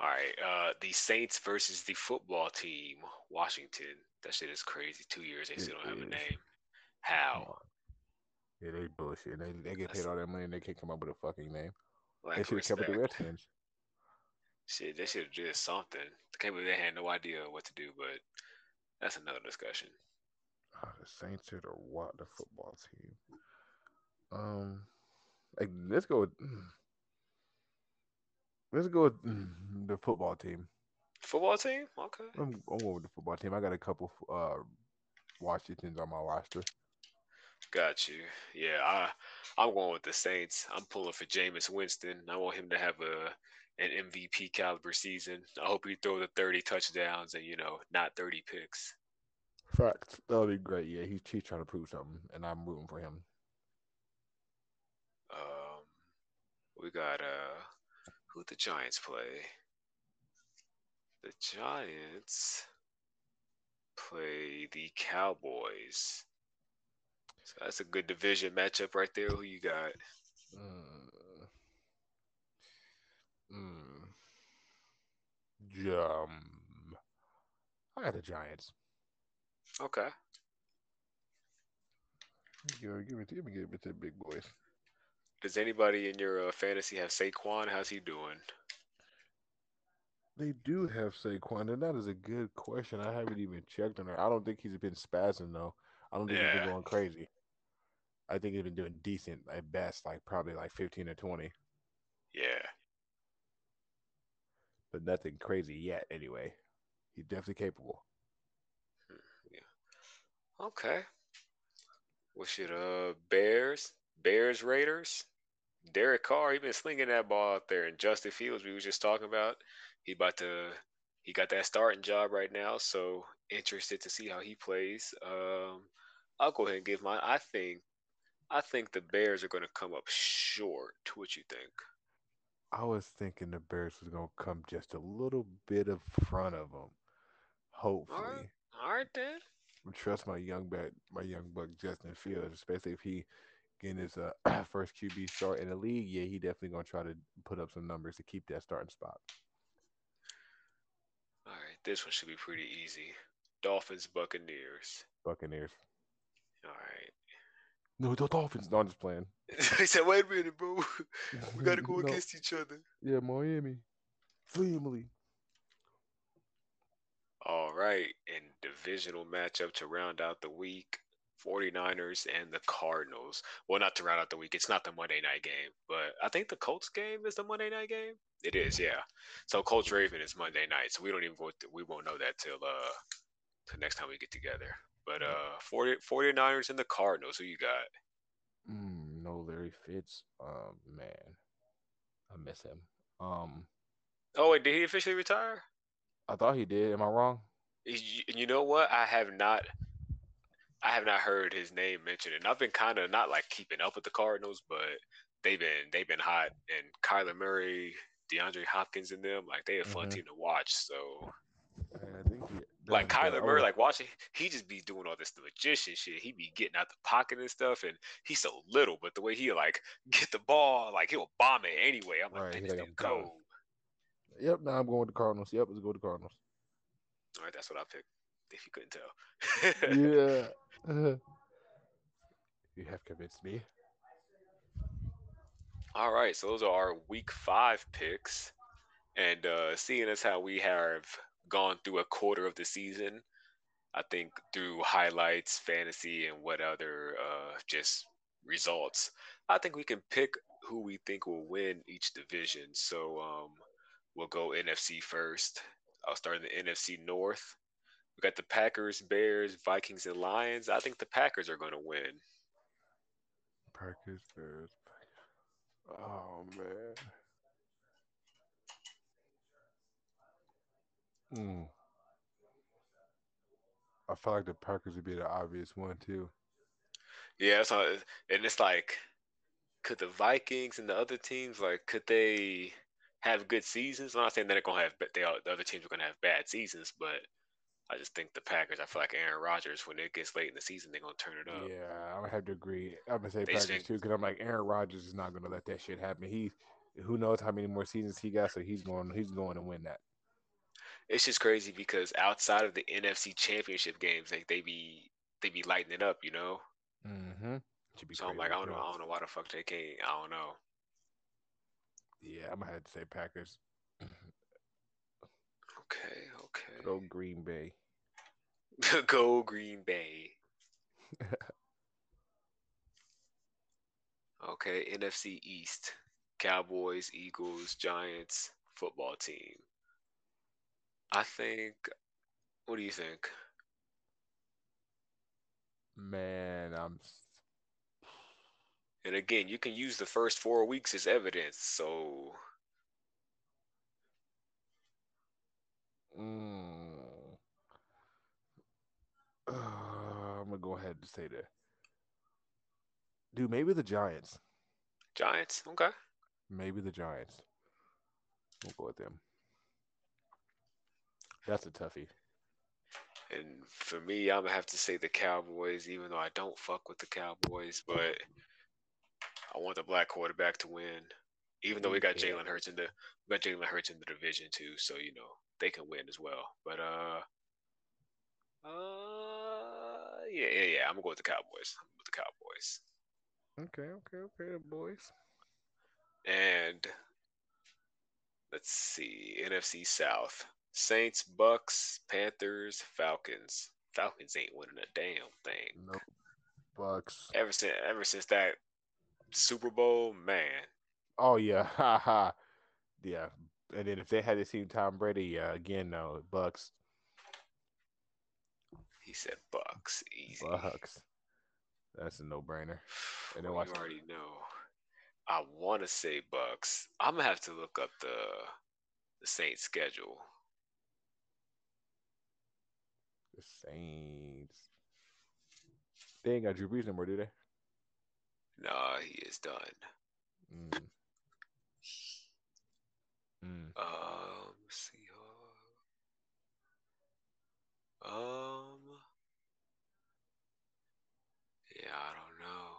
All right. Uh, the Saints versus the football team, Washington. That shit is crazy. Two years they It still don't have a name. How? Yeah, they bullshit. They they get That's- paid all that money and they can't come up with a fucking name. Like they should have kept it the. Redskins. Shit, they should have did something. I can't believe they had no idea what to do, but that's another discussion. Oh, the Saints are the what the football team. Um, like, let's go with *clears throat* let's go with *clears throat* the football team. Football team? Okay. I'm, I'm going with the football team. I got a couple uh Washingtons on my roster. Got you. Yeah, I I'm going with the Saints. I'm pulling for Jameis Winston. I want him to have a an MVP caliber season. I hope he throw the 30 touchdowns and you know, not 30 picks. Facts. That'll be great. Yeah, he's he's trying to prove something, and I'm rooting for him. Um, we got uh, who the Giants play? The Giants play the Cowboys. So that's a good division matchup right there. Who you got? Mm. Mm. Um, I got the Giants. Okay. Give, me- give me, give me, give me to the big boys. Does anybody in your uh, fantasy have Saquon? How's he doing? They do have Saquon, and that is a good question. I haven't even checked on it. I don't think he's been spazzing though. I don't think he's been going crazy. I think he's been doing decent at best, like probably like fifteen or twenty, Yeah. But nothing crazy yet. Anyway, he's definitely capable. Yeah. Okay. What should uh Bears? Bears Raiders? Derek Carr, he been slinging that ball out there. And Justin Fields, we was just talking about, he about to he got that starting job right now. So interested to see how he plays. Um, I'll go ahead and give mine. I think I think the Bears are going to come up short. What you think? I was thinking the Bears was gonna come just a little bit in front of them. Hopefully, All right then. trust my young buck, my young buck Justin Fields, especially if he getting his uh, *clears throat* first QB start in the league. Yeah, he definitely gonna try to put up some numbers to keep that starting spot. All right, this one should be pretty easy. Dolphins Buccaneers. Buccaneers. All right. No, the Dolphins. No, I'm just playing. *laughs* he said, "Wait a minute, bro. *laughs* We got to go No. against each other." Yeah, Miami. Family. All right, and divisional matchup to round out the week. 49ers and the Cardinals. Well, not to round out the week. It's not the Monday night game, but I think the Colts game is the Monday night game. It is, yeah. So Colts Raven is Monday night. So we don't even we won't know that till uh till next time we get together. But uh 40, 49ers and the Cardinals, who you got? Mm, no, Larry Fitz. Um, man, I miss him. Um, Oh, wait, did he officially retire? I thought he did. Am I wrong? You, know what? I have not I have not heard his name mentioned, and I've been kind of not like keeping up with the Cardinals, but they've been they've been hot, and Kyler Murray, DeAndre Hopkins, and them like they a fun Mhm. team to watch. So he, like Kyler Murray, like watching, he just be doing all this magician shit. He be getting out the pocket and stuff, and he's so little, but the way he like *laughs* get the ball, like he'll bomb it anyway. I'm like, Right, man, like, dude I'm coming. Yep, now I'm going with the Cardinals. Yep, let's go the Cardinals. All right, that's what I picked. If you couldn't tell. yeah. *laughs* *laughs* you have convinced me. All right, so those are our week five picks. And uh, seeing as how we have gone through a quarter of the season, I think through highlights, fantasy, and what other uh, just results, I think we can pick who we think will win each division. So um, we'll go NFC first. I'll start in the NFC North. We got the Packers, Bears, Vikings, and Lions. I think the Packers are going to win. Packers, Bears. Oh man. Hmm. I feel like the Packers would be the obvious one too. Yeah, that's not, and it's like, could the Vikings and the other teams like could they have good seasons? I'm not saying they're gonna have, but they are, the other teams are gonna have bad seasons, but I just think the Packers. I feel like Aaron Rodgers, when it gets late in the season, they're gonna turn it up. Yeah, I would have to agree. I'm gonna say They Packers stink. too because I'm like Aaron Rodgers is not gonna let that shit happen. He, who knows how many more seasons he got, so he's going he's going to win that. It's just crazy because outside of the NFC Championship games, like they be they be lighting it up, you know. Mm-hmm. So I'm like, I don't know. I don't know why the fuck they can't. I don't know. Yeah, I'm gonna have to say Packers. Okay, okay. Go Green Bay. *laughs* Go Green Bay. *laughs* okay, NFC East. Cowboys, Eagles, Giants, football team. I think what do you think? Man, I'm. And again, you can use the first four weeks as evidence. So Mm. Uh, *sighs* I'm gonna go ahead and say that. Dude, maybe the Giants. Giants, okay. Maybe the Giants. We'll go with them. That's a toughie. And for me, I'm gonna have to say the Cowboys, even though I don't fuck with the Cowboys, but I want the black quarterback to win. Even though we got Yeah. Jalen Hurts in the we got Jalen Hurts in the division too, so you know they can win as well. But uh, uh, yeah, yeah, yeah. I'm gonna go with the Cowboys. I'm with the Cowboys. Okay, okay, okay, the boys. And let's see, NFC South: Saints, Bucks, Panthers, Falcons. Falcons ain't winning a damn thing. Nope. Bucks. Ever since ever since that Super Bowl, man. Oh yeah, *laughs* ha ha. Yeah. And then if they had to see Tom Brady, yeah, again, no, Bucks. He said Bucks, easy. Bucks. That's a no brainer. *sighs* And then Well, watch you already know. I want to say Bucks. I'm gonna have to look up the the Saints schedule. The Saints. They ain't got Drew Brees no more, do they? Nah, he is done. Mm. Mm. Um, see. Um. Yeah, I don't know.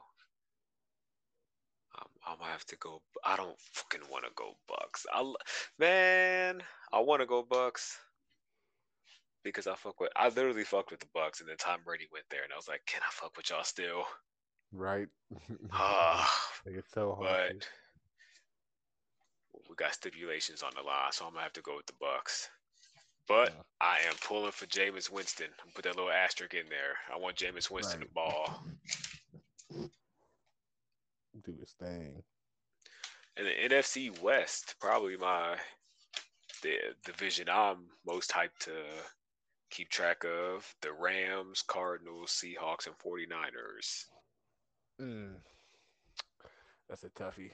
I'm, I'm gonna have to go. I don't fucking want to go Bucks. I l- man, I want to go Bucks, because I fuck with I literally fucked with the Bucks and then Tom Brady went there and I was like, Can I fuck with y'all still? Right. *laughs* Ah, Like, it's so hard. to- we got stipulations on the line, so I'm gonna have to go with the Bucks. But Yeah. I am pulling for Jameis Winston. I'm put that little asterisk in there. I want Jameis Winston Right. the ball. do his thing. And the NFC West, probably my the division I'm most hyped to keep track of. The Rams, Cardinals, Seahawks, and 49ers. Mm. That's a toughie.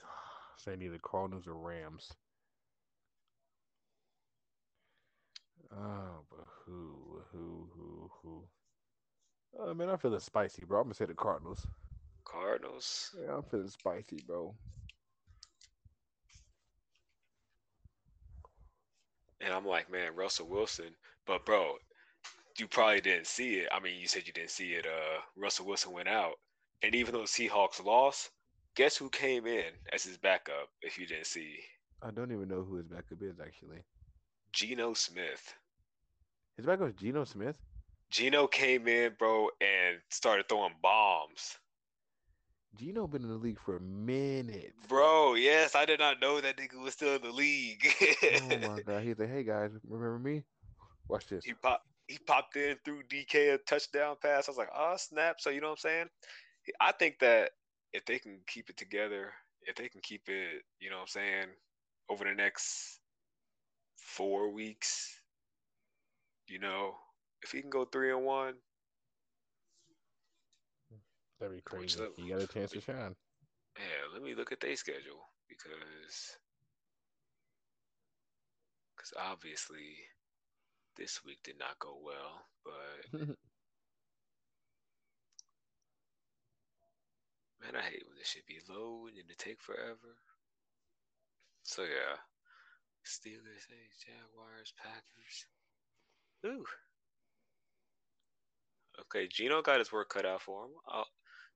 *sighs* Say neither Cardinals or Rams. Oh, but who, who, who, who? Oh man, I'm feeling spicy, bro. I'm gonna say the Cardinals. Cardinals. Yeah, I'm feeling spicy, bro. And I'm like, man, Russell Wilson. But bro, you probably didn't see it. I mean, you said you didn't see it. Uh, Russell Wilson went out, and even though the Seahawks lost, guess who came in as his backup? If you didn't see, I don't even know who his backup is actually. Geno Smith. His backup is Geno Smith. Geno came in, bro, and started throwing bombs. Geno been in the league for a minute. Bro, yes, I did not know that nigga was still in the league. oh my *laughs* god, he's like, hey guys, remember me? Watch this. he popped he popped in through DK a touchdown pass. I was like, oh snap. So you know what I'm saying? I think that if they can keep it together, if they can keep it, you know what I'm saying, over the next four weeks, you know, if he can go three and one, That'd be crazy. level? He got a chance to shine. yeah, let me look at their schedule because because obviously this week did not go well, but *laughs* Man, I hate when this should be low and it take forever. So yeah, Steelers, hey, Jaguars, Packers. Ooh. Okay, Geno got his work cut out for him. I'll,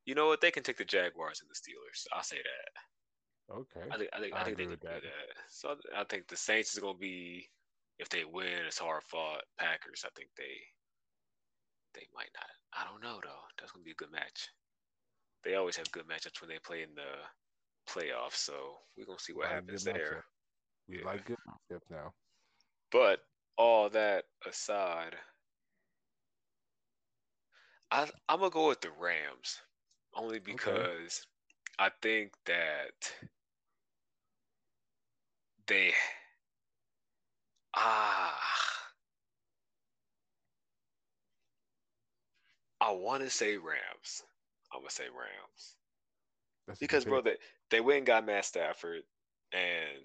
you know what? They can take the Jaguars and the Steelers. I'll say that. okay. I think I think I, I think they can with do that. that. So I think the Saints is gonna be if they win, it's hard fought. Packers, I think they they might not. I don't know though. That's gonna be a good match. They always have good matchups when they play in the playoffs, so we're gonna see what Like happens there. We Yeah. like good matchup now. But all that aside, I I'm gonna go with the Rams only because I think that they ah I want to say Rams. I'm gonna say Rams That's because bro, they they went and got Matt Stafford, and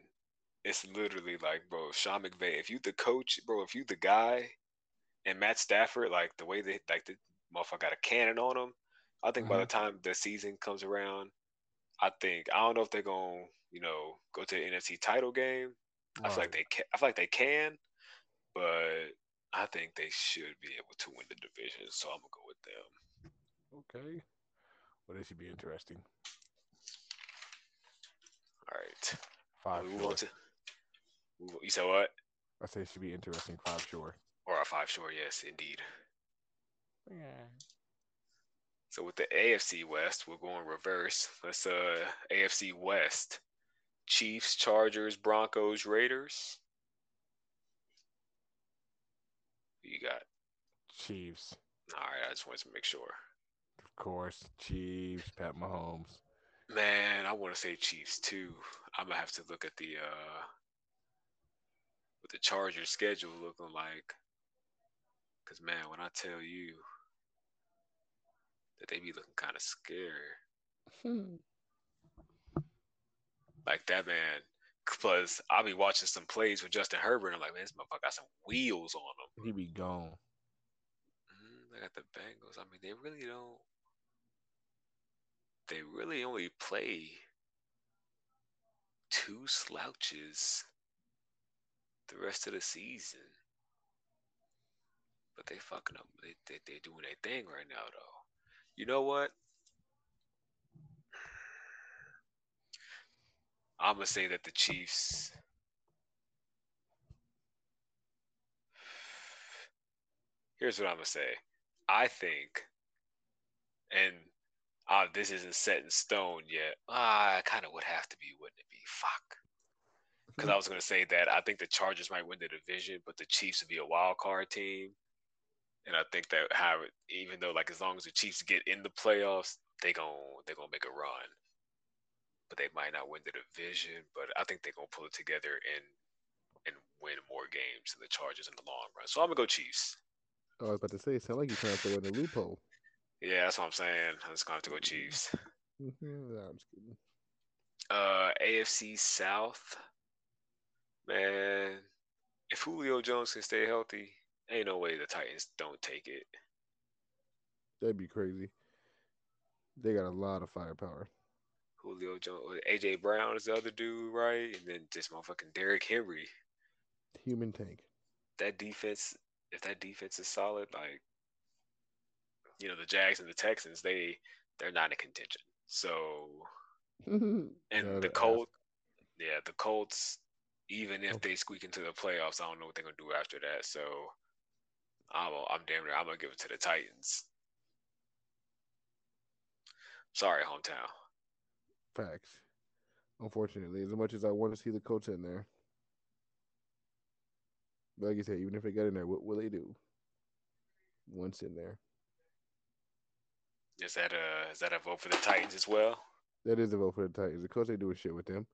it's literally like, bro, Sean McVay. If you the coach, bro, if you the guy, and Matt Stafford, like the way they like the motherfucker got a cannon on him. I think by the mm-hmm. time the season comes around, I think I don't know if they're gonna, you know, go to the NFC title game. I feel like they can. I feel like they can, but I think they should be able to win the division. So I'm gonna go with them. Okay. Well, this should be interesting. All right. Five we move on to. move- You said what? I say it should be interesting. Five sure. Or a five short? Yes, indeed. Yeah. So with the AFC West, we're going reverse. Let's uh AFC West. Chiefs, Chargers, Broncos, Raiders. Who you got? Chiefs, All right, I just wanted to make sure. of course. Chiefs. Pat Mahomes. Man, I want to say Chiefs too. I'm gonna have to look at the uh what the Chargers schedule looking like. Cause man, when I tell you that they be looking kind of scary. Like that man. Plus, I'll be watching some plays with Justin Herbert. And I'm like, man, this motherfucker got some wheels on him. He be gone. Mm, they got the Bengals. I mean, they really don't. They really only play two slouches the rest of the season. But they fucking up. They they they doing their thing right now, though. You know what? I'm gonna say that the Chiefs. here's what I'm gonna say. I think, and uh, this isn't set in stone yet. Uh, I kind of would have to be, wouldn't it be? Fuck. Because I was gonna say that I think the Chargers might win the division, but the Chiefs would be a wild card team. And I think that how even though like as long as the Chiefs get in the playoffs, they gon' they gonna make a run. But they might not win the division. But I think they're gonna pull it together and and win more games than the Chargers in the long run. So I'm gonna go Chiefs. Oh, I was about to say, it sound like you're trying to throw in a loophole. Yeah, that's what I'm saying. I'm just gonna have to go Chiefs. Mm-hmm. Nah, I'm just kidding. Uh, AFC South, man. If Julio Jones can stay healthy, ain't no way the Titans don't take it. That'd be crazy. They got a lot of firepower. Julio Jones, AJ Brown is the other dude, right? And then just motherfucking Derrick Henry. Human tank. That defense, if that defense is solid, like you know, the Jags and the Texans, they they're not in contention. So *laughs* and the Colts, yeah, the Colts, even if Oh. they squeak into the playoffs, I don't know what they're gonna do after that. So I'm I'm damn near I'm gonna give it to the Titans. Sorry, hometown. Facts. Unfortunately, as much as I want to see the coach in there, but like you said, even if they get in there, what will they do? Once in there, Is that a is that a vote for the Titans as well? that is a vote for the Titans. The coach ain't doing shit with them.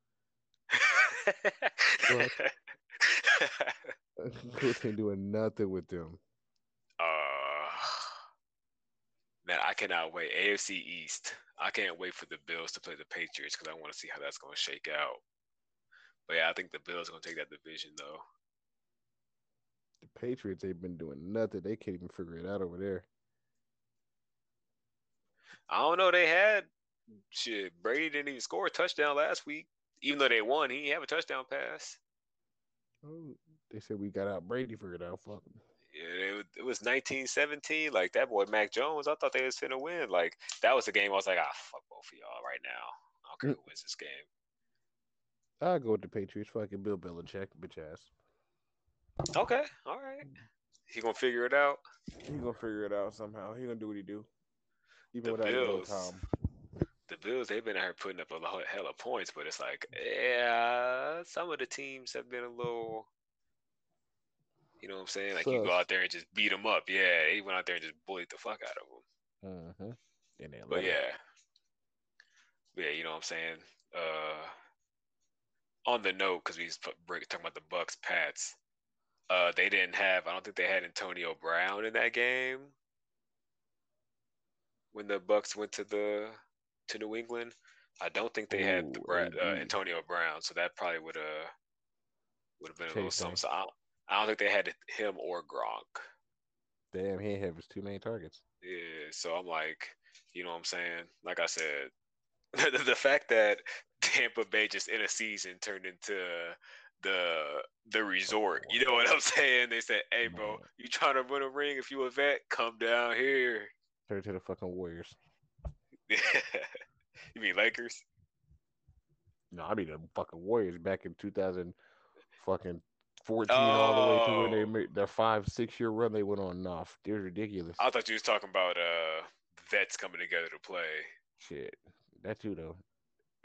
The coach ain't doing nothing with them. Uh, man, I cannot wait. AFC East. I can't wait for the Bills to play the Patriots because I want to see how that's going to shake out. But yeah, I think the Bills are going to take that division though. The Patriots, they've been doing nothing. They can't even figure it out over there. I don't know. They had shit. Brady didn't even score a touchdown last week, even though they won. He didn't have a touchdown pass. Oh, they said we got out Brady figured out. Fuck it, was- it was 1917. Like that boy Mac Jones. I thought they was finna win. Like that was the game. I was like, ah, fuck both of y'all right now. I don't care who wins this game. I'll go with the Patriots. Fucking Bill Belichick, bitch ass. Okay, all right. He gonna figure it out. He gonna figure it out somehow. He gonna do what he do. Even The without Bills. Tom. the Bills, they've been out here putting up a lot, hell of points, but it's like, yeah, some of the teams have been a little, you know what I'm saying? Like you go out there and just beat them up. Yeah, he went out there and just bullied the fuck out of them. Mm-hmm. And they But let him. yeah, yeah, you know what I'm saying? Uh, on the note, because we was talking about the Bucks, Pats, uh, they didn't have. I don't think they had Antonio Brown in that game when the Bucks went to the to New England. I don't think they had the Ooh, uh, Antonio Brown, so that probably would have would have been a little something. So I I don't think they had him or Gronk. Damn, he have his two main targets. Yeah, so I'm like, you know what I'm saying? Like I said, *laughs* the, the fact that Tampa Bay just in a season turned into the the resort. You know what I'm *laughs* saying? They said, "Hey, bro, you trying to win a ring? If you a vet, come down here." Turn to the fucking Warriors. *laughs* you mean Lakers? No, I mean the fucking Warriors back in 2000, fucking 14 all the way to when they Oh. made their five six year run they went on. off. they're ridiculous. I thought you was talking about uh vets coming together to play. Shit, that too though.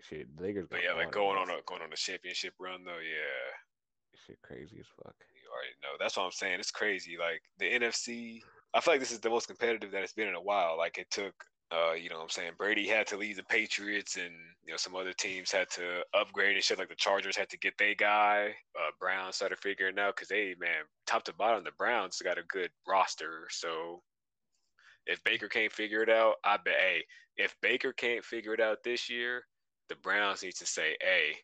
Shit, Lakers. But yeah, like going on a going on a championship run though, yeah. shit crazy as fuck. You already know. That's what I'm saying. It's crazy. Like the NFC, I feel like this is the most competitive that it's been in a while. Like it took, uh, you know, what I'm saying Brady had to leave the Patriots, and you know some other teams had to upgrade and shit. Like the Chargers had to get their guy. Uh, Browns started figuring out because they, man, top to bottom, the Browns got a good roster. So if Baker can't figure it out, I bet, hey, if Baker can't figure it out this year, the Browns need to say, hey,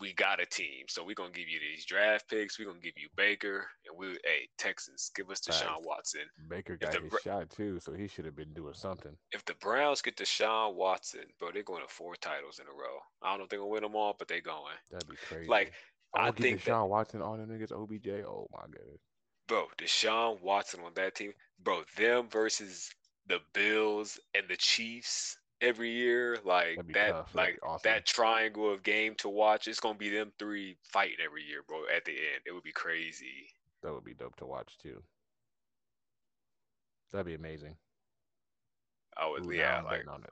we got a team. So we're gonna give you these draft picks. We're gonna give you Baker, and we, hey, Texans, give us Deshaun Facts. Watson. Baker got the his shot too, so he should have been doing something. If the Browns get Deshaun Watson, bro, they're going to four titles in a row. I don't know if they're gonna win them all, but they're going. That'd be crazy. Like, I I think that, Deshaun Watson on them niggas OBJ. Oh my goodness. bro, Deshaun Watson on that team, bro, them versus the Bills and the Chiefs every year, like that, tough. Like awesome. that triangle of game to watch. It's gonna be them three fighting every year, bro. At the end, it would be crazy. That would be dope to watch too. That'd be amazing. I would, Ooh, yeah, like, on it.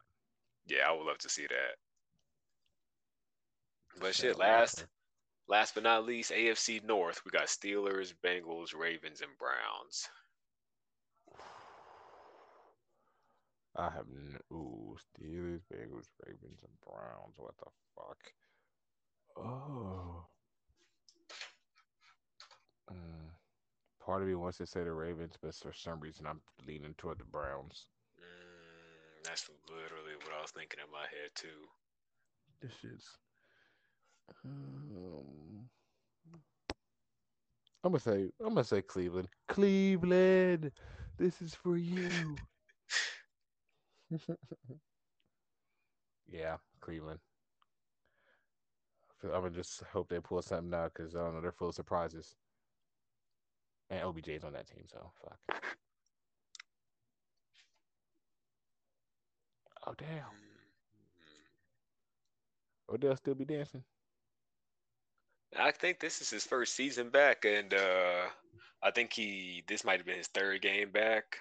yeah, I would love to see that. But shit, last, yeah. last but not least, AFC North, we got Steelers, Bengals, Ravens, and Browns. I have n- ooh Steelers, Bengals, Ravens, and Browns. What the fuck? Oh. Mm. Part of me wants to say the Ravens, but for some reason I'm leaning toward the Browns. Mm, that's literally what I was thinking in my head too. This shit's. Um, I'm gonna say I'm gonna say Cleveland. Cleveland, this is for you. *laughs* yeah, Cleveland. I'm gonna just hope they pull something out because I don't know they're full of surprises. And OBJ's on that team, so fuck. Oh damn, Mm. Odell still be dancing. I think this is his first season back, and uh, I think he this might have been his third game back.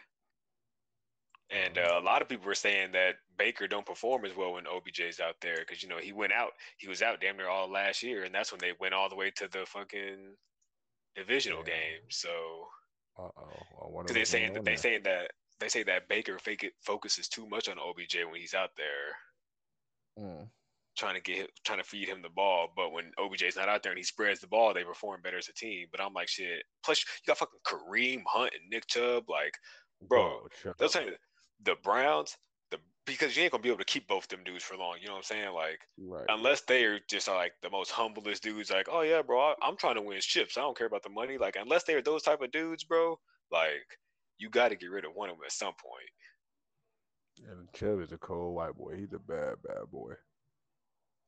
And uh, a lot of people were saying that Baker don't perform as well when OBJ's out there because you know he went out, he was out damn near all last year, and that's when they went all the way to the fucking divisional Yeah. game. So Uh oh. because they're saying that they saying that they say that Baker fake it, focuses too much on OBJ when he's out there Mm. trying to get trying to feed him the ball. But when OBJ's not out there and he spreads the ball, they perform better as a team. But I'm like shit. Plus you got fucking Kareem Hunt and Nick Chubb, like. Bro, shut They'll up. tell you the Browns, the because you ain't gonna be able to keep both them dudes for long. You know what I'm saying? Like right. unless they are just like the most humblest dudes, like oh yeah, bro, I, I'm trying to win chips. I don't care about the money. Like unless they are those type of dudes, bro, like you got to get rid of one of them at some point. And Chubb is a cold white boy. He's a bad, bad boy.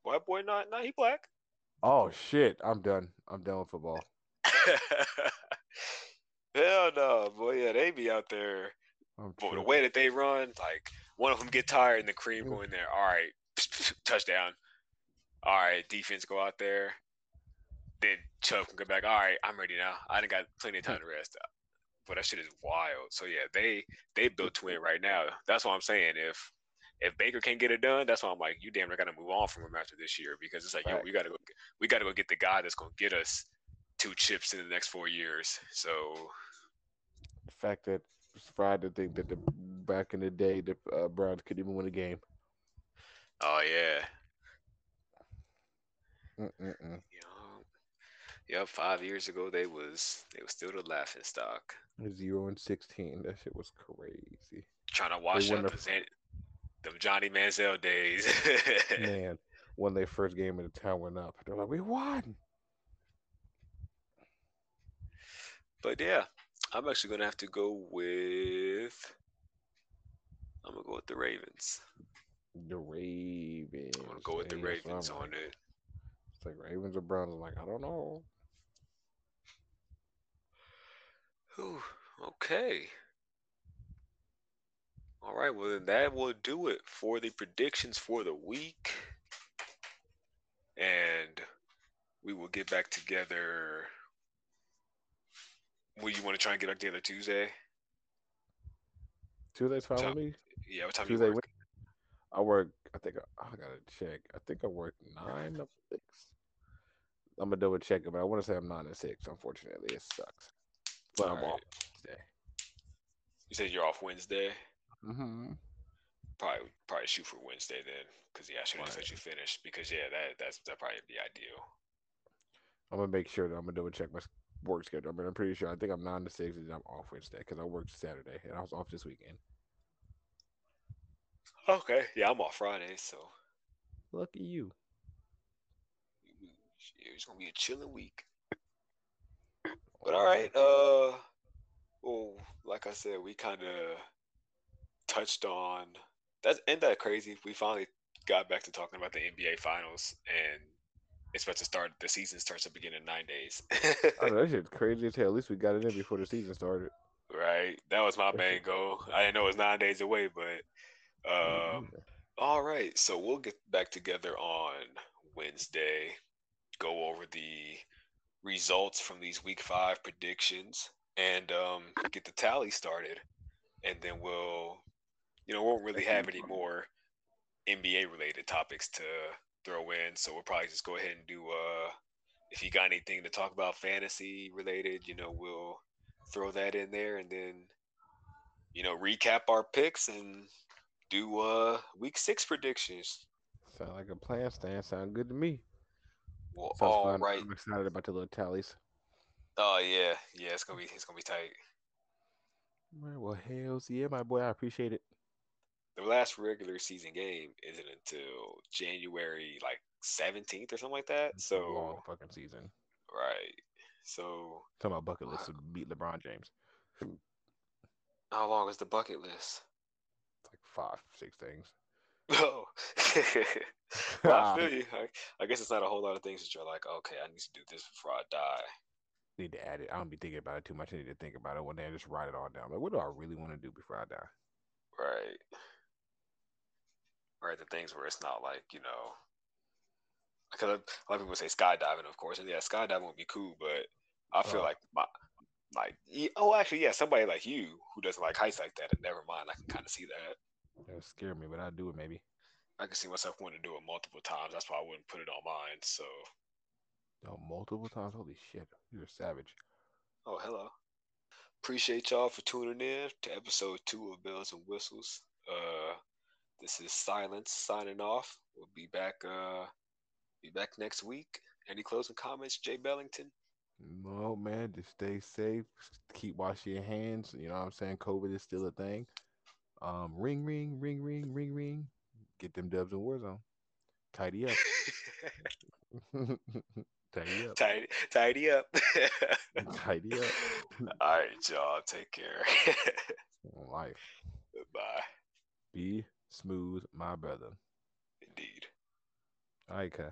White boy, not not he black. Oh shit! I'm done. I'm done with football. *laughs* Hell no, boy. Yeah, they be out there. I'm Boy, the way that they run, like one of them get tired and the Kareem go in there. All right, *laughs* touchdown. All right, defense go out there. Then Chubb can go back. All right, I'm ready now. I done got plenty of time to rest. But that shit is wild. So yeah, they they built to win right now. That's what I'm saying. If if Baker can't get it done, that's why I'm like, you damn near gotta move on from him after this year because it's like, yo, we gotta go, we gotta go get the guy that's gonna get us two chips in the next four years. So the fact that fried to think that the back in the day the uh, Browns could even win a game. oh yeah, Mm-mm-mm. you know, yep. Five years ago, they was they was still the laughing stock. Zero and sixteen. That shit was crazy. Trying to wash up the- Zan- them Johnny Manziel days. *laughs* Man, when they first game of the town went up, they're like, "We won." But yeah, I'm actually gonna have to go with. I'm gonna go with the Ravens. The Ravens. I'm gonna go with the Hey, that's what Ravens on it. It's like Ravens or Browns. I'm like, I don't know. Whew, okay. All right. Well, then that will do it for the predictions for the week, and we will get back together. Will you want to try and get back together Tuesday? Tuesday's fine with me. Yeah. What time Tuesday. you work? I work. I think I, I gotta check. I think I work nine to six. I'm gonna double check it, but I want to say I'm nine to six. Unfortunately, it sucks. But I'm Alright. off today. You said you're off Wednesday. Mm-hmm. Probably probably shoot for Wednesday then, because yeah, I should have Right. let you finish. Because yeah, that that's that probably be ideal. I'm gonna make sure that I'm gonna double check my work schedule. I mean, I'm pretty sure. I think I'm nine to six, and I'm off Wednesday because I worked Saturday and I was off this weekend. Okay. Yeah, I'm off Friday, so Lucky you. it's gonna be a chilling week. But all right, uh, well, like I said, we kind of touched on that. Ain't that crazy? We finally got back to talking about the NBA Finals, and it's about to start. The season starts up again in nine days. I know that *laughs* shit's crazy as hell. At least we got it in before the season started. right? That was my main goal. I didn't know it was nine days away, but um, all right. So we'll get back together on Wednesday, go over the results from these week five predictions, and um, get the tally started. and then we'll, you know, won't really have any more NBA related topics to throw in. So we'll probably just go ahead and do. uh If you got anything to talk about fantasy related, you know, we'll throw that in there, and then, you know, recap our picks and do uh week six predictions. Sound like a plan, Stan. Sound good to me. Well, Sounds all fun. right. I'm excited about the little tallies. Oh yeah, yeah. It's gonna be it's gonna be tight. All right, well, hells yeah, my boy. I appreciate it. The last regular season game isn't until January like seventeenth or something like that. A long So fucking season. right. So Talking about bucket list to beat LeBron James. how long is the bucket list? It's like five, six things. *laughs* Oh, *laughs* Well, I feel *laughs* you. I, I guess it's not a whole lot of things that you're like, okay, I need to do this before I die. Need to add it. I don't be thinking about it too much. I need to think about it one day and just write it all down. Like, what do I really want to do before I die? Right. Right. The things where it's not like, you know, because a lot of people say skydiving, of course, and yeah, skydiving would be cool, but I feel Oh. like my, like, oh, actually, yeah, somebody like you who doesn't like heights like that, and never mind, I can kind of see that. That would scare me, but I'd do it maybe. I can see myself wanting to do it multiple times. That's why I wouldn't put it on mine. So, Oh, multiple times. Holy shit. You're a savage. oh, hello. Appreciate y'all for tuning in to episode two of Bells and Whistles. Uh, this is Silence signing off. We'll be back. Uh, be back next week. Any closing comments, Jay Bellington? No, man, just stay safe. Keep washing your hands. You know what I'm saying? COVID is still a thing. Um, ring, ring, ring, ring, ring, ring. Get them dubs in Warzone. Tidy up. *laughs* Tidy up. tidy, tidy up. *laughs* Tidy up. All right, y'all. Take care. *laughs* Life. Bye. Be smooth, my brother. Indeed. All right, Kai.